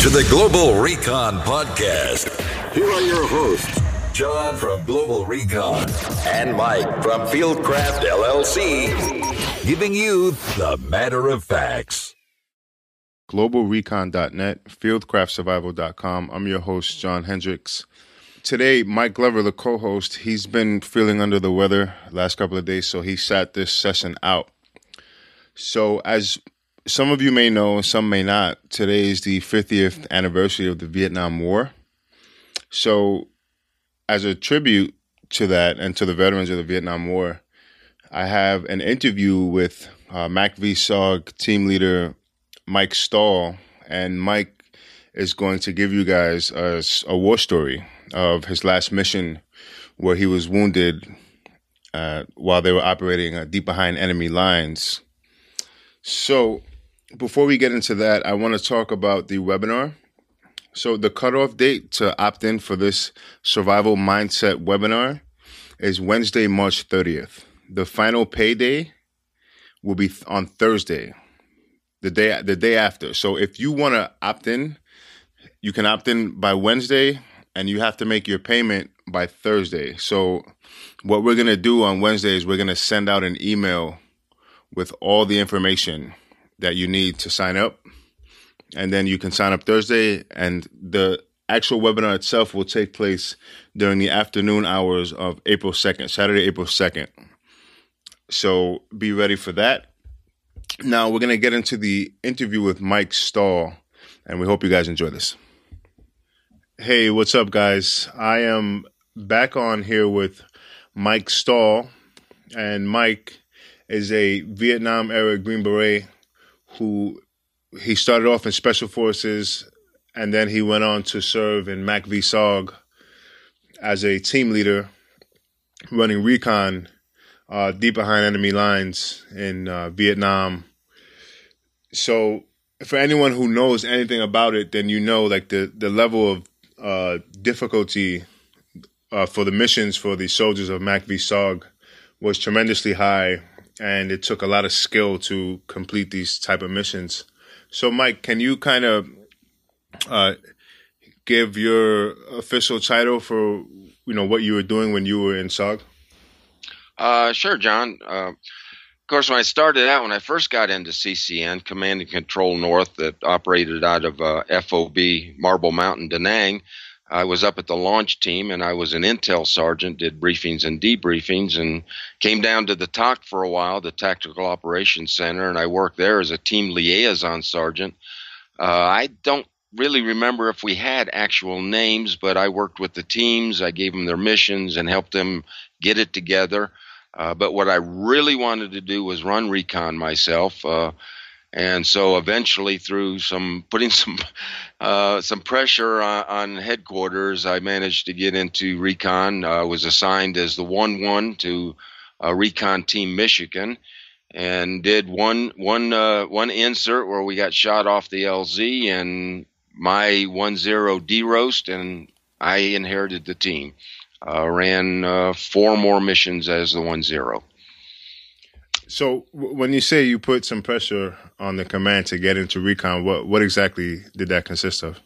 To the Global Recon Podcast. Here are your hosts, John from Global Recon and Mike from Fieldcraft LLC, giving you the matter of facts. GlobalRecon.net, FieldcraftSurvival.com. I'm your host, John Hendricks. Today, Mike Glover, the co-host, he's been feeling under the weather last couple of days, so he sat this session out. So, as some of you may know, some may not, today is the 50th anniversary of the Vietnam War. So, as a tribute to that and to the veterans of the Vietnam War, I have an interview with uh, MACV-SOG team leader Mike Stahl, and Mike is going to give you guys a, a war story of his last mission where he was wounded uh, while they were operating uh, deep behind enemy lines. So, before we get into that, I want to talk about the webinar. So, the cutoff date to opt in for this survival mindset webinar is Wednesday, March 30th. The final payday will be on Thursday, the day the day after. So, if you want to opt in, you can opt in by Wednesday, and you have to make your payment by Thursday. So, what we're gonna do on Wednesday is we're gonna send out an email with all the information that you need to sign up. And then you can sign up Thursday, and the actual webinar itself will take place during the afternoon hours of April 2nd, Saturday, April 2nd. So be ready for that. Now we're going to get into the interview with Mike Stahl, and we hope you guys enjoy this. Hey, what's up, guys? I am back on here with Mike Stahl, and Mike is a Vietnam era Green Beret who he started off in Special Forces and then he went on to serve in MACV-SOG as a team leader running recon uh, deep behind enemy lines in uh, Vietnam. So, for anyone who knows anything about it, then you know like the the level of uh, difficulty uh, for the missions for the soldiers of MACV-SOG was tremendously high, and it took a lot of skill to complete these type of missions. So, Mike, can you kind of uh, give your official title for you know what you were doing when you were in SOG? Uh, sure, John. Uh, of course, when I started out, when I first got into CCN, Command and Control North, that operated out of uh, FOB Marble Mountain, Da Nang, I was up at the launch team and I was an intel sergeant, did briefings and debriefings, and came down to the TOC for a while, the Tactical Operations Center, and I worked there as a team liaison sergeant. Uh, I don't really remember if we had actual names, but I worked with the teams. I gave them their missions and helped them get it together. Uh, but what I really wanted to do was run recon myself. Uh, and so eventually, through some putting some uh, some pressure on, on, headquarters, I managed to get into recon. I was assigned as the one one to uh, recon team Michigan, and did one one uh, one insert where we got shot off the LZ, and my one zero DEROSed, and I inherited the team. Uh, ran uh, four more missions as the one zero. So when you say you put some pressure on the command to get into recon, what what exactly did that consist of?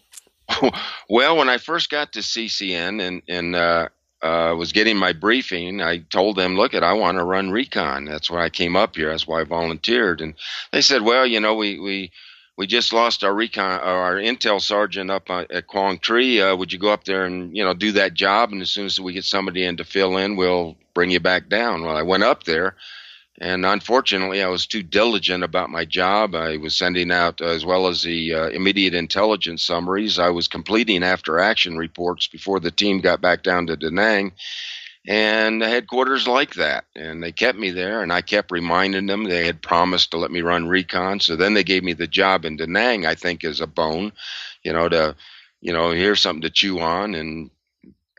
well, when I first got to CCN and and uh, uh, was getting my briefing, I told them, "Look, it, I want to run recon. That's why I came up here. That's why I volunteered." And they said, "Well, you know, we we." We just lost our recon, our intel sergeant up at Quang Tri. Uh, would you go up there and you know do that job? And as soon as we get somebody in to fill in, we'll bring you back down. Well, I went up there, and unfortunately, I was too diligent about my job. I was sending out, uh, as well as the uh, immediate intelligence summaries, I was completing after action reports before the team got back down to Da Nang. And the headquarters liked that. And they kept me there, and I kept reminding them they had promised to let me run recon. So then they gave me the job in Da Nang, I think, as a bone, you know, to, you know, here's something to chew on. And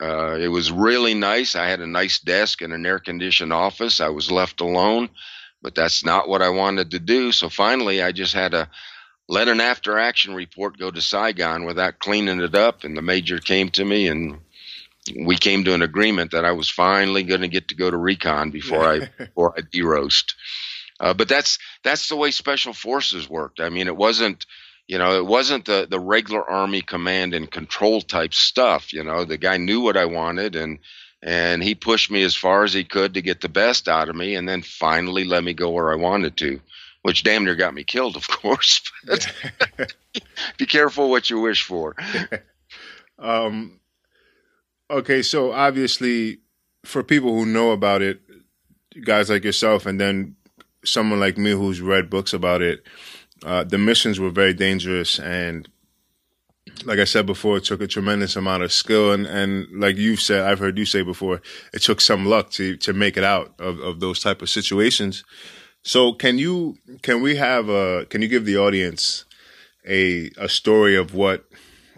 uh, it was really nice. I had a nice desk and an air conditioned office. I was left alone, but that's not what I wanted to do. So finally, I just had to let an after action report go to Saigon without cleaning it up. And the major came to me and we came to an agreement that I was finally going to get to go to recon before I before I DEROSed. Uh, but that's that's the way special forces worked. I mean, it wasn't you know, it wasn't the the regular army command and control type stuff. You know, the guy knew what I wanted and and he pushed me as far as he could to get the best out of me, and then finally let me go where I wanted to, which damn near got me killed, of course. be careful what you wish for. um, okay, so obviously, for people who know about it, guys like yourself, and then someone like me who's read books about it, uh, the missions were very dangerous and like I said before, it took a tremendous amount of skill, and, and like you've said, I've heard you say before, it took some luck to to make it out of, of those type of situations. So, can you can we have a can you give the audience a a story of what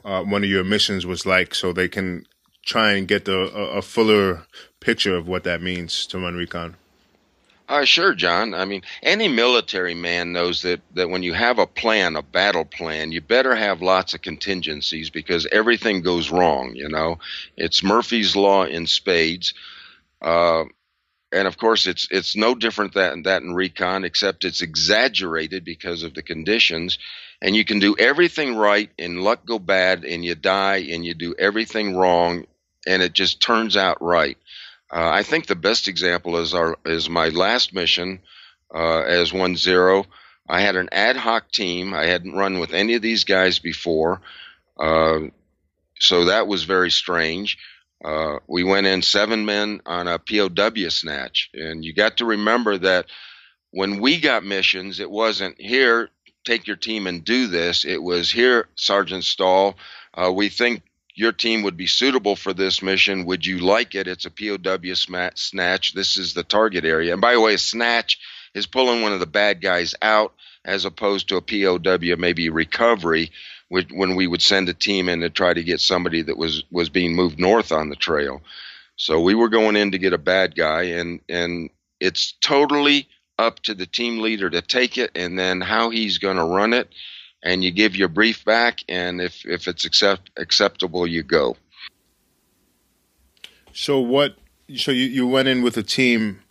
uh, one of your missions was like, so they can try and get the a, a fuller picture of what that means to run recon? Uh, sure, John. I mean, any military man knows that, that when you have a plan, a battle plan, you better have lots of contingencies because everything goes wrong, you know. It's Murphy's Law in spades. Uh, and of course, it's it's no different than that in recon, except it's exaggerated because of the conditions. And you can do everything right, and luck go bad, and you die, and you do everything wrong, and it just turns out right. Uh, I think the best example is our is my last mission uh, as one zero. I had an ad hoc team. I hadn't run with any of these guys before, uh, so that was very strange. Uh, we went in seven men on a POW snatch, and you got to remember that when we got missions, it wasn't here. Take your team and do this. It was here, Sergeant Stahl. Uh, we think your team would be suitable for this mission. Would you like it? It's a POW snatch. This is the target area. And by the way, a snatch is pulling one of the bad guys out as opposed to a POW, maybe recovery, when we would send a team in to try to get somebody that was, was being moved north on the trail. So we were going in to get a bad guy, and, and it's totally up to the team leader to take it and then how he's going to run it and you give your brief back, and if if it's accept, acceptable, you go. So what? So you, you went in with a team.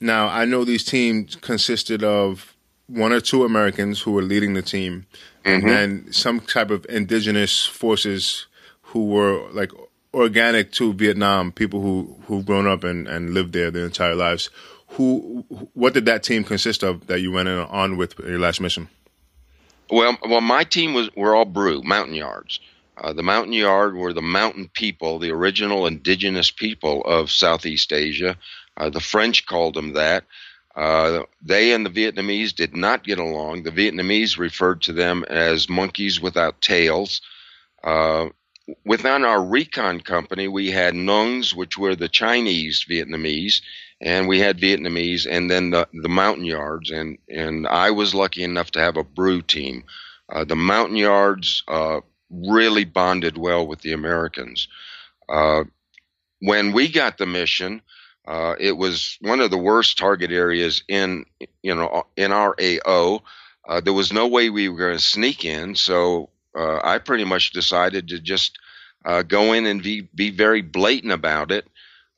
Now I know these teams consisted of one or two Americans who were leading the team, mm-hmm. and then some type of indigenous forces who were like organic to Vietnam, people who who've grown up and, and lived there their entire lives. Who, what did that team consist of that you went in on with your last mission? Well, well, my team was were all Bru Montagnards. Uh, the mountain yard were the mountain people, the original indigenous people of Southeast Asia. Uh, the French called them that. Uh, they and the Vietnamese did not get along. The Vietnamese referred to them as monkeys without tails. Uh, within our recon company, we had Nungs, which were the Chinese Vietnamese, and we had Vietnamese, and then the the mountain yards, and and I was lucky enough to have a Bru team. Uh, the Montagnards uh, really bonded well with the Americans. Uh, when we got the mission, uh, it was one of the worst target areas in you know in our AO. Uh, there was no way we were going to sneak in, so uh, I pretty much decided to just go in and be be very blatant about it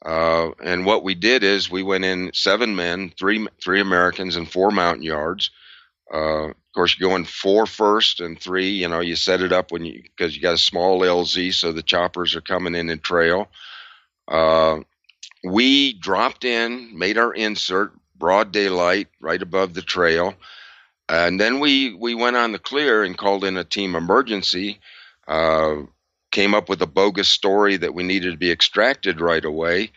uh, and what we did is we went in seven men, three three Americans, and four Montagnards. Uh, of course, you go in four first and three. You know, you set it up when you because you got a small LZ, so the choppers are coming in and trail. Uh, we dropped in, made our insert, broad daylight, right above the trail, and then we we went on the clear and called in a team emergency. Came up with a bogus story that we needed to be extracted right away.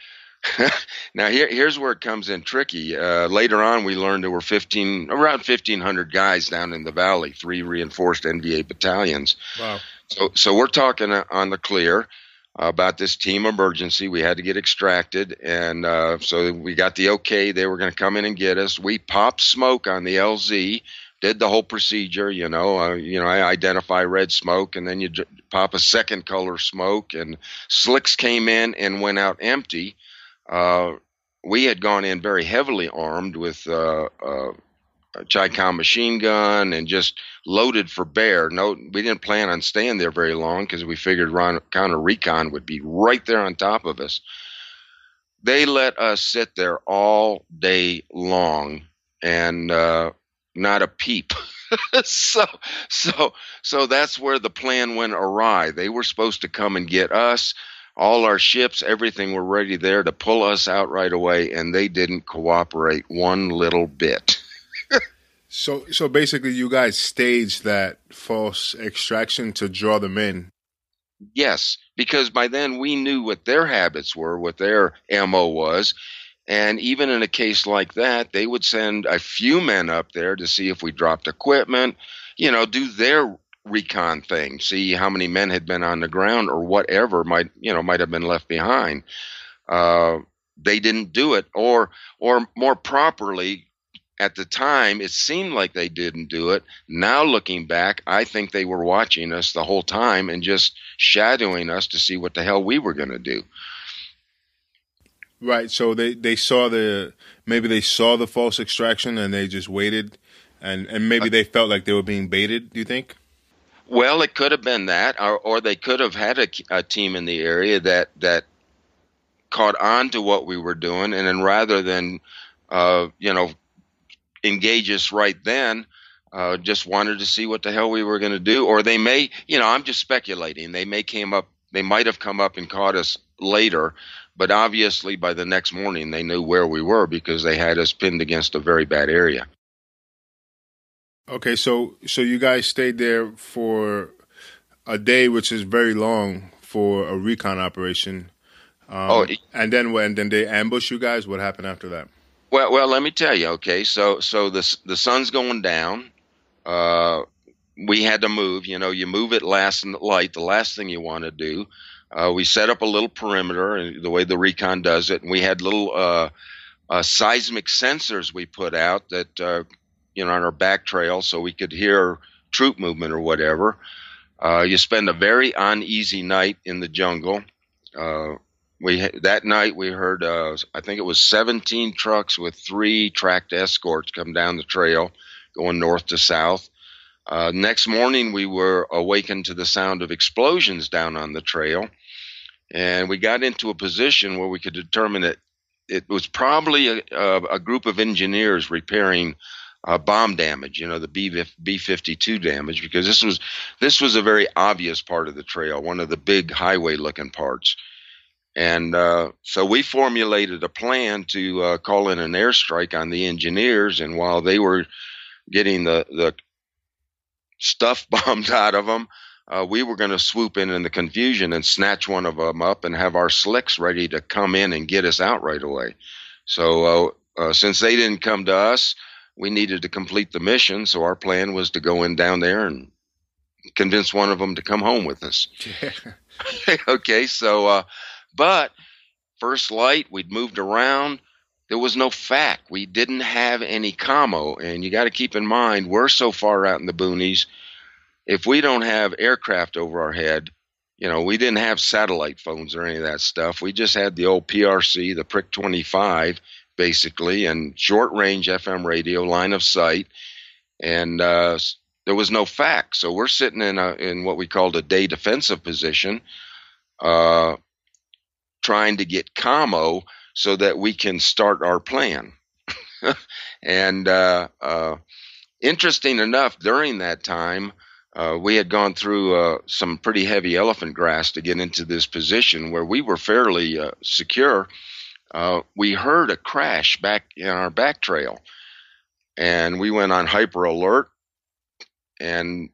now here, here's where it comes in tricky. Uh, later on, we learned there were 15, around 1,500 guys down in the valley, three reinforced NVA battalions. Wow. So, so we're talking uh, on the clear about this team emergency. We had to get extracted, and uh, so we got the okay. They were going to come in and get us. We popped smoke on the LZ did the whole procedure. You know, uh, you know, I identify red smoke, and then you pop a second color smoke, and slicks came in and went out empty. Uh, we had gone in very heavily armed with uh, uh, a Chi-Com machine gun and just loaded for bear. No, we didn't plan on staying there very long because we figured Ron, counter recon would be right there on top of us. They let us sit there all day long, and uh, not a peep. so so so that's where the plan went awry. They were supposed to come and get us. All our ships, everything were ready there to pull us out right away, and they didn't cooperate one little bit. so so basically you guys staged that false extraction to draw them in. Yes, because by then we knew what their habits were, what their MO was, and even in a case like that, they would send a few men up there to see if we dropped equipment, you know, do their recon thing, see how many men had been on the ground or whatever might, you know, might have been left behind. Uh, they didn't do it, or, or more properly, at the time, it seemed like they didn't do it. Now, looking back, I think they were watching us the whole time and just shadowing us to see what the hell we were going to do. Right. So they, they saw the maybe they saw the false extraction and they just waited, and and maybe they felt like they were being baited. Do you think? Well, it could have been that, or or they could have had a, a team in the area that that caught on to what we were doing, and then rather than uh, you know engage us right then, uh, just wanted to see what the hell we were going to do, or they may, you know, I'm just speculating. They may came up, they might have come up and caught us later, but obviously, by the next morning, they knew where we were because they had us pinned against a very bad area. Okay, so so you guys stayed there for a day, which is very long for a recon operation. Um, oh, and then when then they ambush you guys. What happened after that? Well, well, let me tell you. Okay, so so the the sun's going down. Uh, we had to move. You know, you move at last light. The last thing you want to do. Uh, we set up a little perimeter, the way the recon does it, and we had little uh, uh, seismic sensors we put out that uh, you know on our back trail, so we could hear troop movement or whatever. Uh, you spend a very uneasy night in the jungle. Uh, we that night we heard I think it was 17 trucks with three tracked escorts come down the trail, going north to south. Next morning, we were awakened to the sound of explosions down on the trail and we got into a position where we could determine that it was probably a, a, group of engineers repairing uh, bomb damage, you know, the B B fifty two damage, because this was this was a very obvious part of the trail, one of the big highway looking parts, and uh, so we formulated a plan to uh, call in an airstrike on the engineers, and while they were getting the the stuff bombed out of them, uh, we were going to swoop in in the confusion and snatch one of them up and have our slicks ready to come in and get us out right away. So uh, uh, since they didn't come to us, we needed to complete the mission. So our plan was to go in down there and convince one of them to come home with us. okay, so uh, but first light, we'd moved around. There was no FAC. We didn't have any commo, and you got to keep in mind we're so far out in the boonies if we don't have aircraft over our head, you know, we didn't have satellite phones or any of that stuff. We just had the old PRC, the Prick 25, basically, and short range FM radio, line of sight, and uh, there was no FAC. So we're sitting in a in what we called a day defensive position, uh, trying to get commo so that we can start our plan. and uh, uh, interesting enough, during that time uh, we had gone through uh, some pretty heavy elephant grass to get into this position where we were fairly uh, secure. Uh, we heard a crash back in our back trail, and we went on hyper alert. And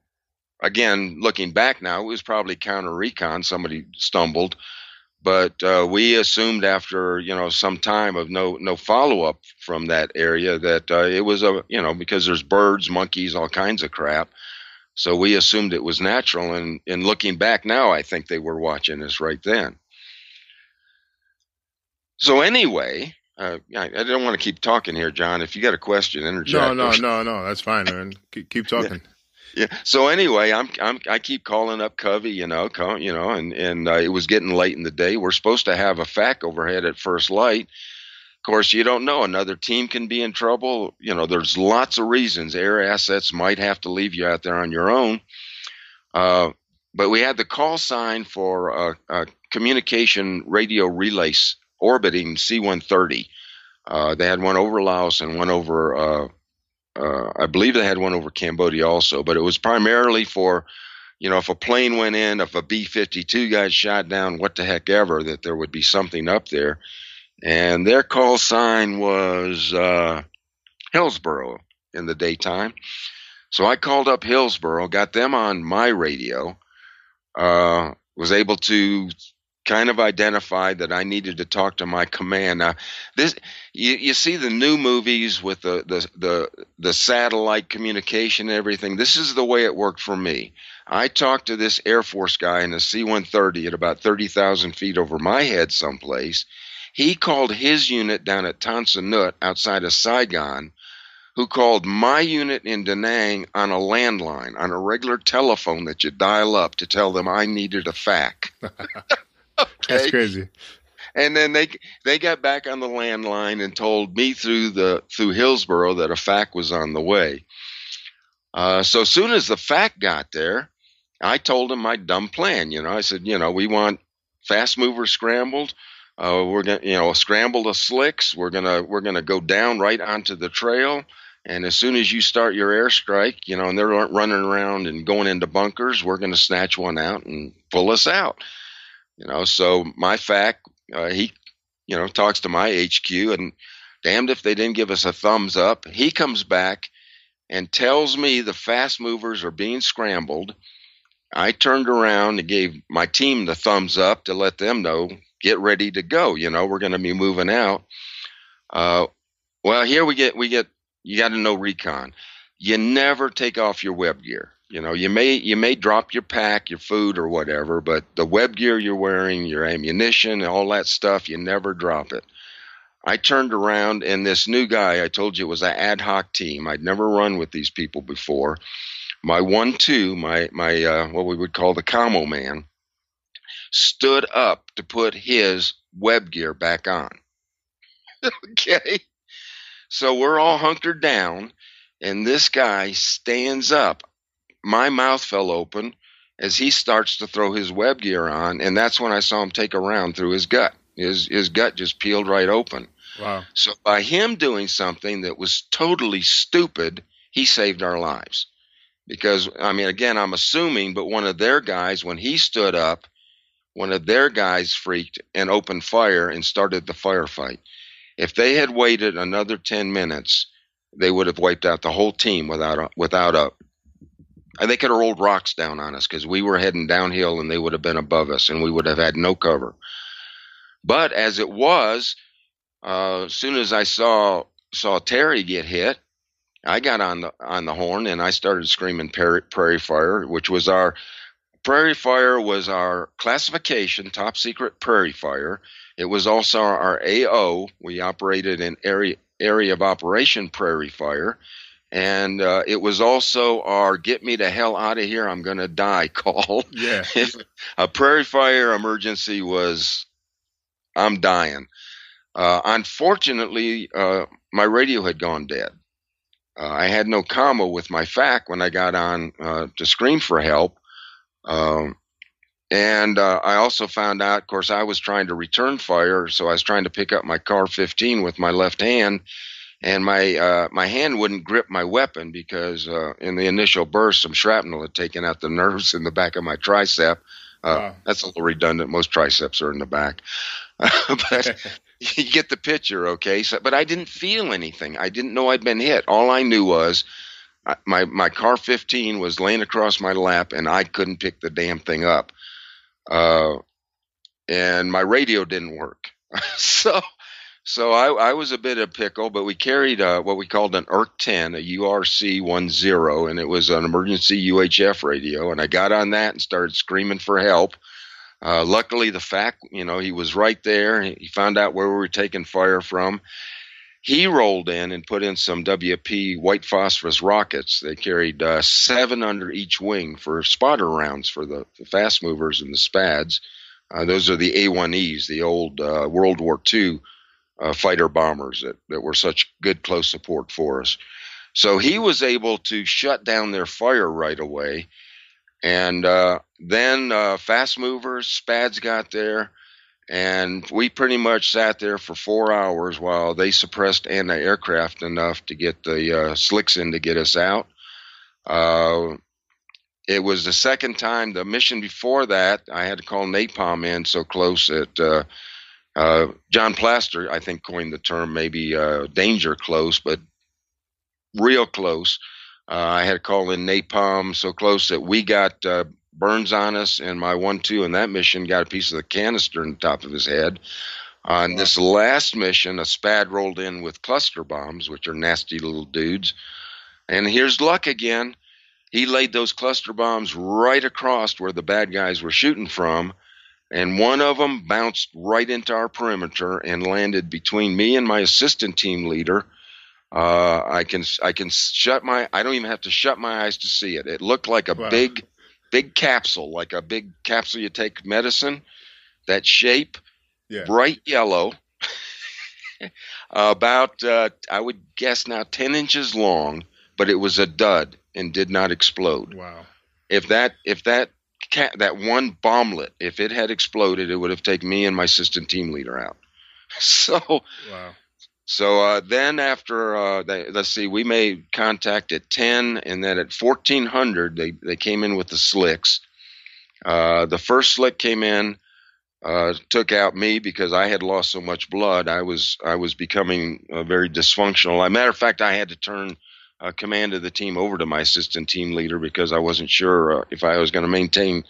again, looking back now, it was probably counter recon. Somebody stumbled, but uh, we assumed after you know some time of no no follow up from that area that uh, it was a you know because there's birds, monkeys, all kinds of crap so we assumed it was natural. And in looking back now, I think they were watching us right then. So anyway, uh, I, I, don't want to keep talking here, John. If you got a question, interject. No, no, no, no. That's fine, man. keep, keep talking. Yeah. yeah. So anyway, I'm, I'm I keep calling up Covey, you know, call, you know, and and uh, it was getting late in the day. We're supposed to have a FAC overhead at first light, course, you don't know. Another team can be in trouble. You know, there's lots of reasons. Air assets might have to leave you out there on your own. Uh, but we had the call sign for a, a communication radio relays orbiting C 130. Uh, they had one over Laos and one over uh, uh, I believe they had one over Cambodia also, but it was primarily for, you know, if a plane went in, if a B 52 got shot down, what the heck ever, that there would be something up there. And their call sign was uh, Hillsboro in the daytime. So I called up Hillsboro, got them on my radio, uh, was able to kind of identified that I needed to talk to my command. Now, this you, you see the new movies with the, the the the satellite communication and everything. This is the way it worked for me. I talked to this Air Force guy in a C-130 at about thirty thousand feet over my head, someplace. He called his unit down at Tan Son outside of Saigon, who called my unit in Da Nang on a landline, on a regular telephone that you dial up to tell them I needed a FAC. okay. That's crazy. And then they they got back on the landline and told me through the through Hillsboro that a FAC was on the way. Uh, so soon as the FAC got there, I told him my dumb plan. You know, I said, you know, we want fast mover scrambled. Uh, we're gonna, you know, scramble the slicks. We're gonna we're gonna go down right onto the trail. And as soon as you start your airstrike, you know, and they're running around and going into bunkers, we're going to snatch one out and pull us out. You know, so my FAC, uh, he, you know, talks to my HQ, and damned if they didn't give us a thumbs up. He comes back and tells me the fast movers are being scrambled. I turned around and gave my team the thumbs up to let them know get ready to go. You know, we're going to be moving out. Uh, well, here we get we get you got to know recon. You never take off your web gear. You know, you may you may drop your pack, your food or whatever, but the web gear you're wearing, your ammunition, all that stuff, you never drop it. I turned around and this new guy, I told you it was an ad hoc team. I'd never run with these people before. My one two, my my uh, what we would call the commo man, stood up to put his web gear back on. okay. So we're all hunkered down, and this guy stands up my mouth fell open as he starts to throw his web gear on, and that's when I saw him take a round through his gut. His his gut just peeled right open. Wow. So by him doing something that was totally stupid, he saved our lives. Because I mean again, I'm assuming, but one of their guys when he stood up, one of their guys freaked and opened fire and started the firefight. If they had waited another 10 minutes, they would have wiped out the whole team without a, without a they could have rolled rocks down on us because we were heading downhill and they would have been above us and we would have had no cover. But as it was, uh, as soon as I saw saw Terry get hit, I got on the on the horn and I started screaming prairie, prairie fire, which was our prairie fire was our classification top secret prairie fire. It was also our AO. We operated in area area of operation prairie fire and uh, it was also our "Get me the hell out of here! I'm going to die" call. Yeah, a prairie fire emergency was, I'm dying. Uh, unfortunately, uh, my radio had gone dead. Uh, I had no commo with my FAC when I got on uh, to scream for help. Um, and uh, I also found out, of course, I was trying to return fire, so I was trying to pick up my CAR 15 with my left hand and my uh, my hand wouldn't grip my weapon because uh, in the initial burst, some shrapnel had taken out the nerves in the back of my tricep. Uh, wow. That's a little redundant. Most triceps are in the back, but you get the picture, okay? So, but I didn't feel anything. I didn't know I'd been hit. All I knew was my my CAR 15 was laying across my lap, and I couldn't pick the damn thing up. Uh, and my radio didn't work. so so I, I, was a bit of a pickle, but we carried uh, what we called an ERC 10, a URC 10, and it was an emergency UHF radio. And I got on that and started screaming for help. Uh, luckily, the FAC, you know, he was right there. He found out where we were taking fire from. He rolled in and put in some WP white phosphorus rockets. They carried uh, seven under each wing for spotter rounds for the, the fast movers and the SPADs. Uh, those are the A1Es, the old uh, World War II uh, fighter bombers that, that were such good close support for us. So he was able to shut down their fire right away. And uh, then uh, fast movers, SPADs got there. And we pretty much sat there for four hours while they suppressed anti-aircraft enough to get the uh, slicks in to get us out. Uh, it was the second time. The mission before that, I had to call napalm in so close that uh, uh, John Plaster, I think, coined the term maybe uh, danger close, but real close. Uh, I had to call in napalm so close that we got uh, burns on us, and my one-two in that mission got a piece of the canister in the top of his head. On this last mission, a SPAD rolled in with cluster bombs, which are nasty little dudes. And here's luck again. He laid those cluster bombs right across where the bad guys were shooting from, and one of them bounced right into our perimeter and landed between me and my assistant team leader. Uh, I can I can shut my I don't even have to shut my eyes to see it. It looked like a wow. big big capsule, like a big capsule you take medicine. That shape, yeah. bright yellow, about uh, I would guess now ten inches long, but it was a dud and did not explode. Wow! If that if that that one bomblet, if it had exploded, it would have taken me and my assistant team leader out. So, wow. So uh, then after uh, they, let's see, we made contact at ten, and then at fourteen hundred they they came in with the slicks. Uh, the first slick came in, uh, took out me because I had lost so much blood. I was I was becoming uh, very dysfunctional. As a matter of fact, I had to turn uh, command of the team over to my assistant team leader because I wasn't sure if I was going to maintain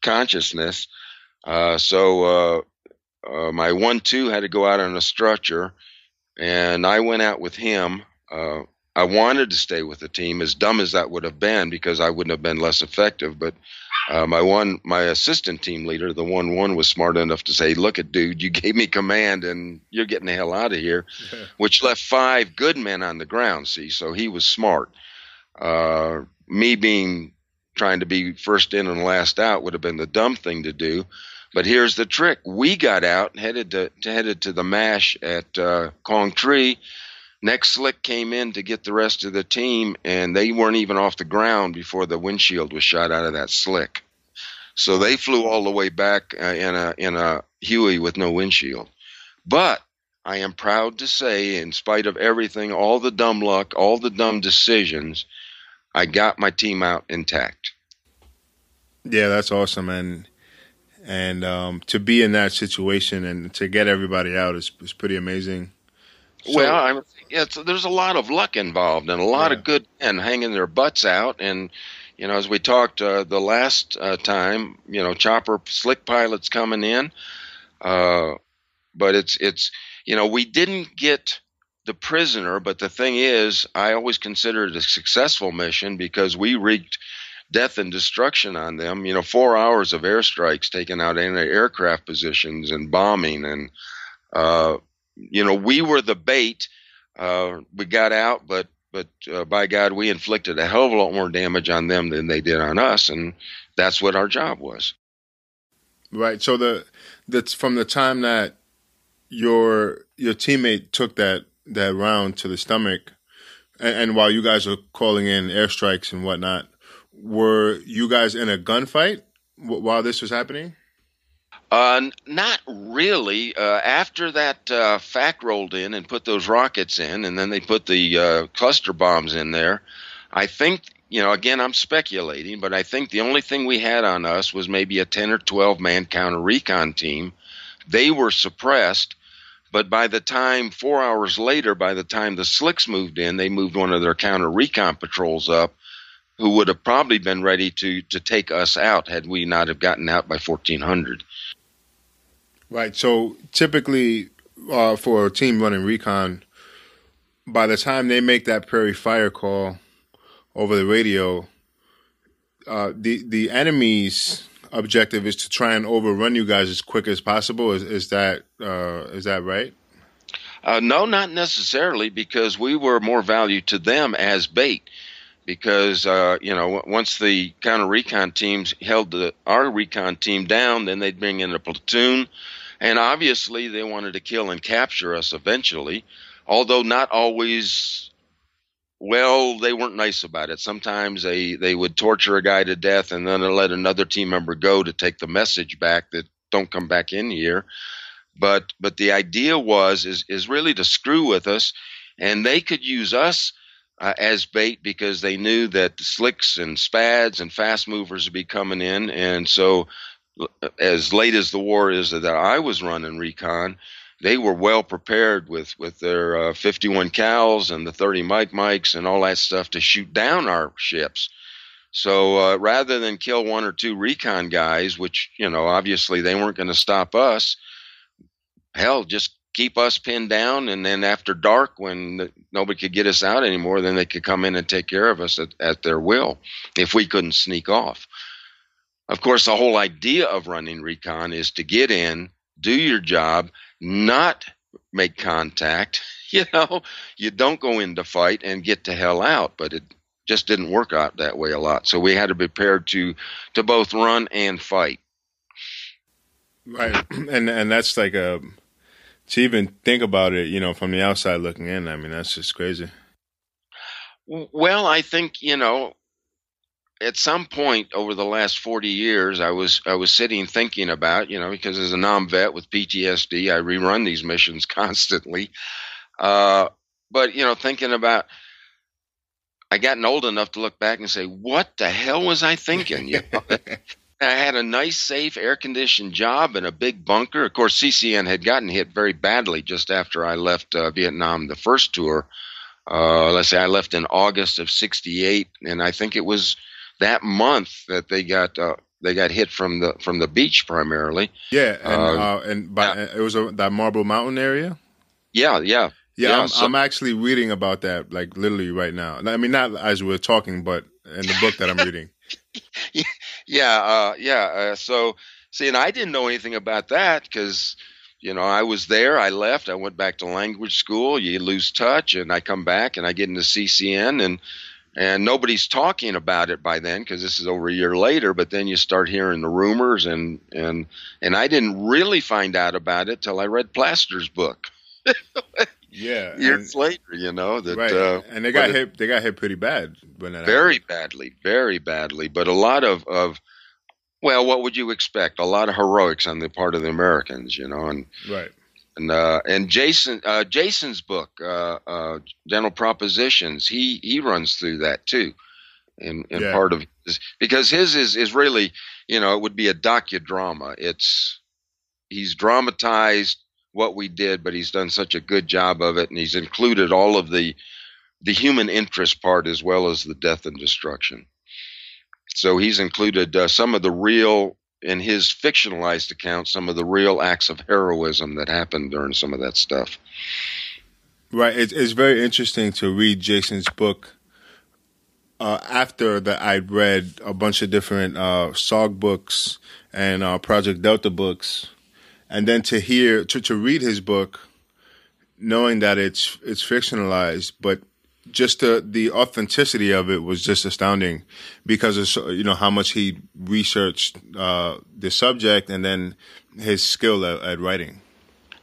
consciousness. so my one two had to go out on a stretcher and I went out with him. Uh, I wanted to stay with the team, as dumb as that would have been, because I wouldn't have been less effective. But uh, my one, my assistant team leader, the one one, was smart enough to say, "Look at dude, you gave me command, and you're getting the hell out of here," yeah. which left five good men on the ground. See, so he was smart. Uh, me being trying to be first in and last out would have been the dumb thing to do. But here's the trick: we got out, and headed to, headed to the mash at uh, Quang Tri. Next slick came in to get the rest of the team, and they weren't even off the ground before the windshield was shot out of that slick. So they flew all the way back uh, in a in a Huey with no windshield. But I am proud to say, in spite of everything, all the dumb luck, all the dumb decisions, I got my team out intact. Yeah, that's awesome, and and um, to be in that situation and to get everybody out is, is pretty amazing. So, well, I'm, yeah, there's a lot of luck involved and a lot yeah. of good men hanging their butts out. And you know, as we talked uh, the last uh, time, you know, chopper slick pilots coming in, uh, but it's it's you know we didn't get the prisoner, but the thing is, I always consider it a successful mission because we wreaked death and destruction on them. You know, four hours of airstrikes taking out anti-aircraft positions and bombing, and uh, you know, we were the bait. Uh, we got out, but but uh, by God, we inflicted a hell of a lot more damage on them than they did on us, and that's what our job was. Right. So the that's from the time that your your teammate took that that round to the stomach, and, and while you guys are calling in airstrikes and whatnot, were you guys in a gunfight while this was happening? Uh, not really. Uh, after that uh, FAC rolled in and put those rockets in, and then they put the uh, cluster bombs in there, I think, you know, again, I'm speculating, but I think the only thing we had on us was maybe a 10 or 12 man counter recon team. They were suppressed, but by the time, four hours later, by the time the Slicks moved in, they moved one of their counter recon patrols up who would have probably been ready to to take us out had we not have gotten out by 1400. Right. So typically, uh, for a team running recon, by the time they make that prairie fire call over the radio, uh, the the enemy's objective is to try and overrun you guys as quick as possible. Is is that uh, is that right? Uh, no, not necessarily, because we were more value to them as bait because uh, you know once the counter recon teams held the, our recon team down, then they'd bring in a platoon, and obviously they wanted to kill and capture us eventually, although not always. Well, they weren't nice about it. Sometimes they, they would torture a guy to death and then let another team member go to take the message back that don't come back in here. But but the idea was is is really to screw with us, and they could use us uh, as bait because they knew that slicks and spads and fast movers would be coming in, and so as late as the war is that I was running recon, they were well prepared with with their uh, 51 cals and the 30 Mike Mikes and all that stuff to shoot down our ships. So uh, rather than kill one or two recon guys, which you know obviously they weren't going to stop us, hell, just keep us pinned down, and then after dark, when the, nobody could get us out anymore, then they could come in and take care of us at, at their will if we couldn't sneak off. Of course, the whole idea of running recon is to get in, do your job, not make contact. You know, you don't go in to fight and get to hell out, but it just didn't work out that way a lot. So we had to be prepared to to both run and fight. Right, and and that's like a to even think about it, you know, from the outside looking in. I mean, that's just crazy. Well, I think you know at some point over the last 40 years i was i was sitting thinking about you know because as a non-vet with ptsd i rerun these missions constantly uh, but you know thinking about i gotten old enough to look back and say what the hell was i thinking you know, i had a nice safe air conditioned job in a big bunker of course ccn had gotten hit very badly just after i left uh, vietnam the first tour uh, let's say i left in august of 68 and i think it was that month that they got uh, they got hit from the from the beach primarily. Yeah, and uh, uh, and by, it was a, that Marble Mountain area. Yeah, yeah, yeah. yeah I'm, so, I'm, actually reading about that, like literally right now. I mean, not as we're talking, but in the book that I'm reading. yeah, uh, yeah. Uh, so see, and I didn't know anything about that because you know I was there. I left. I went back to language school. You lose touch, and I come back and I get into CCN and and nobody's talking about it by then because this is over a year later but then you start hearing the rumors and and and i didn't really find out about it till i read plaster's book yeah years and, later you know that right. Uh, and they got hit they got hit pretty bad when that very happened. badly very badly but a lot of of well what would you expect a lot of heroics on the part of the americans you know and right and uh, and Jason uh, Jason's book, uh, uh, Dental Propositions, he he runs through that too, in in yeah. part of his, because his is is really you know it would be a docudrama. It's he's dramatized what we did, but he's done such a good job of it, and he's included all of the the human interest part as well as the death and destruction. So he's included uh, some of the real in his fictionalized account some of the real acts of heroism that happened during some of that stuff. Right. It's, it's very interesting to read Jason's book. Uh, after that, I read a bunch of different uh, SOG books and uh, Project Delta books, and then to hear to, to read his book, knowing that it's it's fictionalized, but just the the authenticity of it was just astounding because of you know how much he researched uh, the subject and then his skill at, at writing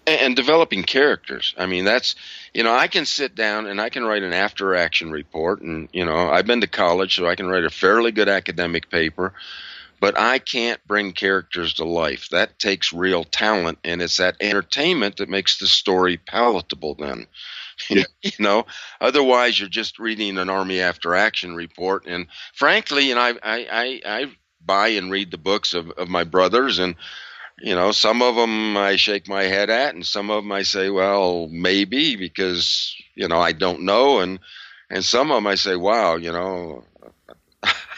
and, and, developing characters. I mean, that's you know I can sit down and I can write an after action report, and you know I've been to college, so I can write a fairly good academic paper. But I can't bring characters to life. That takes real talent, and it's that entertainment that makes the story palatable. Then, you know otherwise you're just reading an army after action report and frankly and i i i, I buy and read the books of, of my brothers and you know some of them i shake my head at and some of them i say well maybe because you know i don't know and and some of them i say wow you know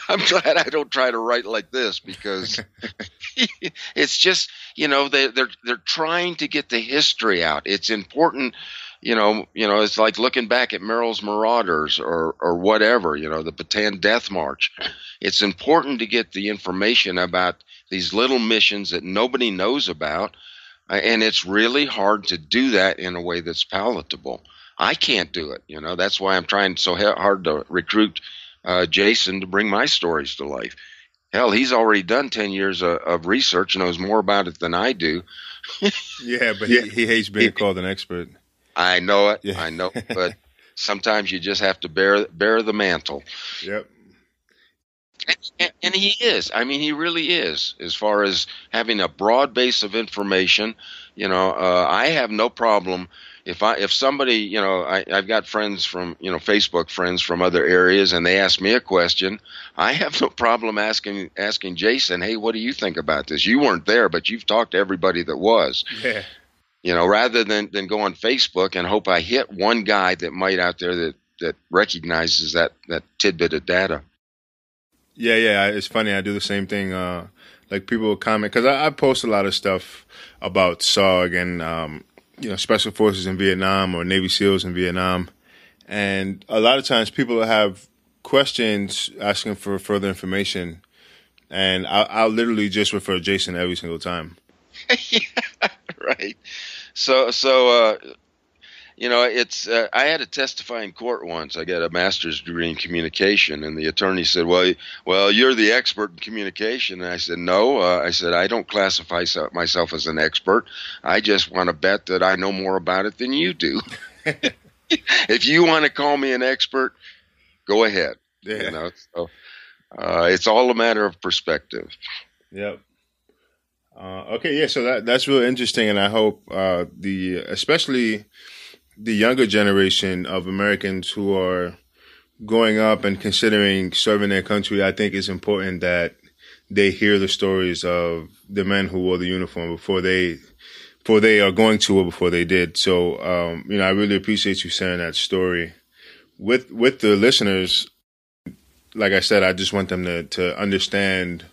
i'm glad i don't try to write like this because it's just you know they, they're they're trying to get the history out it's important you know, you know, it's like looking back at Merrill's Marauders or or whatever, you know, the Bataan Death March. It's important to get the information about these little missions that nobody knows about, uh, and it's really hard to do that in a way that's palatable. I can't do it, you know. That's why I'm trying so hard to recruit uh, Jason to bring my stories to life. Hell, he's already done ten years of, of research knows more about it than I do. yeah, but he, he hates being called an expert. I know it. Yeah. I know, but sometimes you just have to bear bear the mantle. Yep. And, and, he is. I mean, he really is. As far as having a broad base of information, you know, uh, I have no problem if I if somebody you know I, I've got friends from you know Facebook friends from other areas and they ask me a question, I have no problem asking asking Jason, hey, what do you think about this? You weren't there, but you've talked to everybody that was. Yeah. You know, rather than than go on Facebook and hope I hit one guy that might out there that that recognizes that that tidbit of data. Yeah, yeah, it's funny. I do the same thing. Uh, like people will comment because I, I, post a lot of stuff about SOG and um, you know, special forces in Vietnam or Navy SEALs in Vietnam. And a lot of times people have questions asking for further information. And I'll, I'll literally just refer Jason every single time. yeah, right. So, so, uh, you know, it's uh, I had to testify in court once. I got a master's degree in communication, and the attorney said, "Well, well, you're the expert in communication." And I said, "No." Uh, I said, "I don't classify myself as an expert. I just want to bet that I know more about it than you do." if you want to call me an expert, go ahead. Yeah. You know, so uh, it's all a matter of perspective. Yep. Uh, okay, yeah. So that that's real interesting, and I hope uh, the especially the younger generation of Americans who are growing up and considering serving their country, I think it's important that they hear the stories of the men who wore the uniform before they before they are going to or before they did. So, um, you know, I really appreciate you sharing that story with with the listeners. Like I said, I just want them to to understand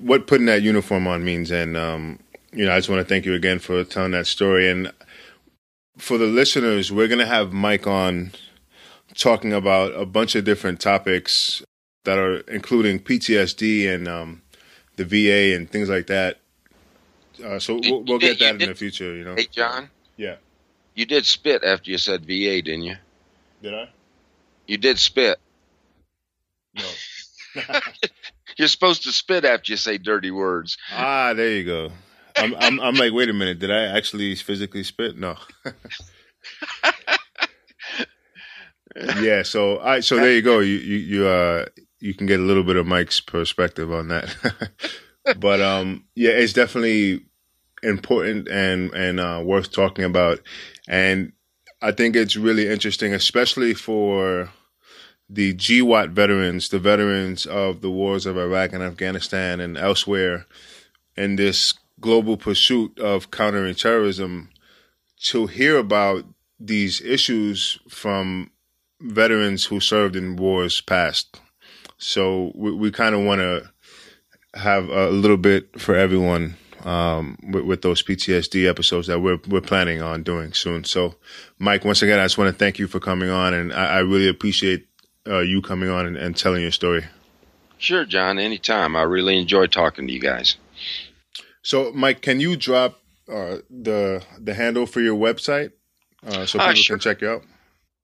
what putting that uniform on means, and um, you know, I just want to thank you again for telling that story. And for the listeners, we're going to have Mike on talking about a bunch of different topics that are including PTSD and um, the VA and things like that. Uh, so we'll, we'll get that in the future, you know. Hey, John. Yeah. You did spit after you said VA, didn't you? Did I? You did spit. No. You're supposed to spit after you say dirty words. Ah, there you go. I'm, I'm, I'm like, wait a minute, did I actually physically spit? No. yeah. So, right. So there you go. You, you, you, uh, you can get a little bit of Mike's perspective on that. but, um, yeah, it's definitely important and, and, uh, worth talking about. And I think it's really interesting, especially for the GWOT veterans, the veterans of the wars of Iraq and Afghanistan and elsewhere in this global pursuit of countering terrorism to hear about these issues from veterans who served in wars past. So we, we kind of want to have a little bit for everyone um, with, with, those PTSD episodes that we're we're planning on doing soon. So, Mike, once again, I just want to thank you for coming on, and I, I really appreciate uh, you coming on and, and telling your story. Sure, John. Anytime. I really enjoy talking to you guys. So, Mike, can you drop uh, the the handle for your website uh, so uh, people sure. can check you out?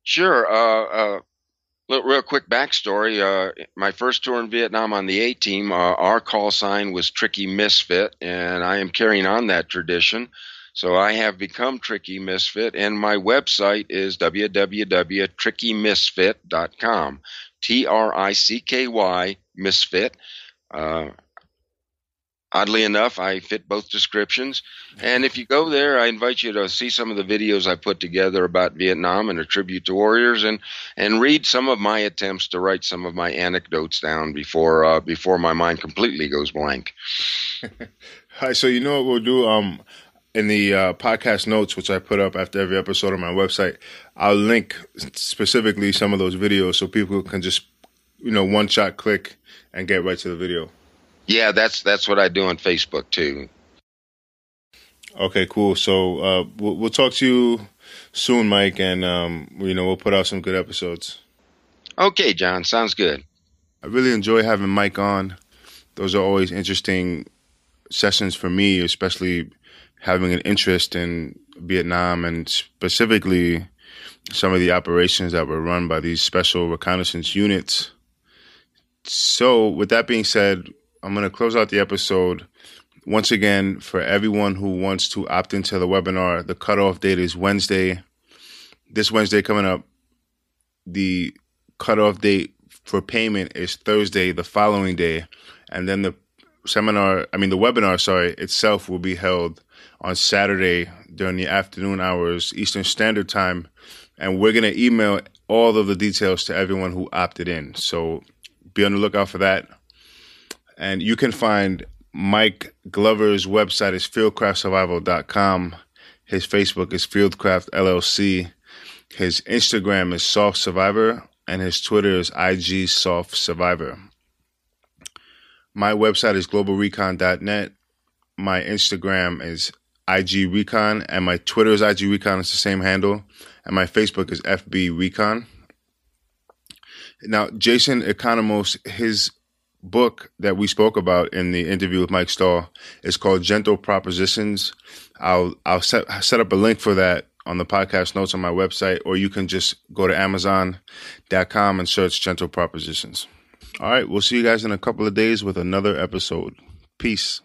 Sure. Uh, uh real quick backstory. Uh, my first tour in Vietnam on the A team, uh, our call sign was Tricky Misfit, and I am carrying on that tradition. So I have become Tricky Misfit, and my website is www.trickymisfit.com. T R I C K Y Misfit. Uh, oddly enough, I fit both descriptions. And if you go there, I invite you to see some of the videos I put together about Vietnam and a tribute to warriors, and and read some of my attempts to write some of my anecdotes down before uh, before my mind completely goes blank. Hi, so you know what we'll do? Um, in the uh, podcast notes, which I put up after every episode on my website, I'll link specifically some of those videos so people can just, you know, one shot click and get right to the video. Yeah, that's that's what I do on Facebook too. Okay, cool. So uh, we'll, we'll talk to you soon, Mike, and um, you know we'll put out some good episodes. Okay, John, sounds good. I really enjoy having Mike on. Those are always interesting sessions for me, especially having an interest in Vietnam and specifically some of the operations that were run by these special reconnaissance units. So, with that being said, I'm going to close out the episode. Once again, for everyone who wants to opt into the webinar, the cutoff date is Wednesday. This Wednesday coming up, the cutoff date for payment is Thursday, the following day, and then the seminar, I mean the webinar, sorry, itself will be held on Saturday during the afternoon hours Eastern Standard Time, and we're gonna email all of the details to everyone who opted in. So be on the lookout for that. And you can find Mike Glover's website is fieldcraftsurvival.com. His Facebook is Fieldcraft LLC. His Instagram is Soft Survivor, and his Twitter is IG Soft Survivor. My website is globalrecon.net. My Instagram is IG Recon, and my Twitter is IG Recon. It's the same handle, and my Facebook is FB Recon. Now, Jason Economos, his book that we spoke about in the interview with Mike Stahl is called Gentle Propositions. I'll I'll set set up a link for that on the podcast notes on my website, or you can just go to Amazon.com and search Gentle Propositions. All right, we'll see you guys in a couple of days with another episode. Peace.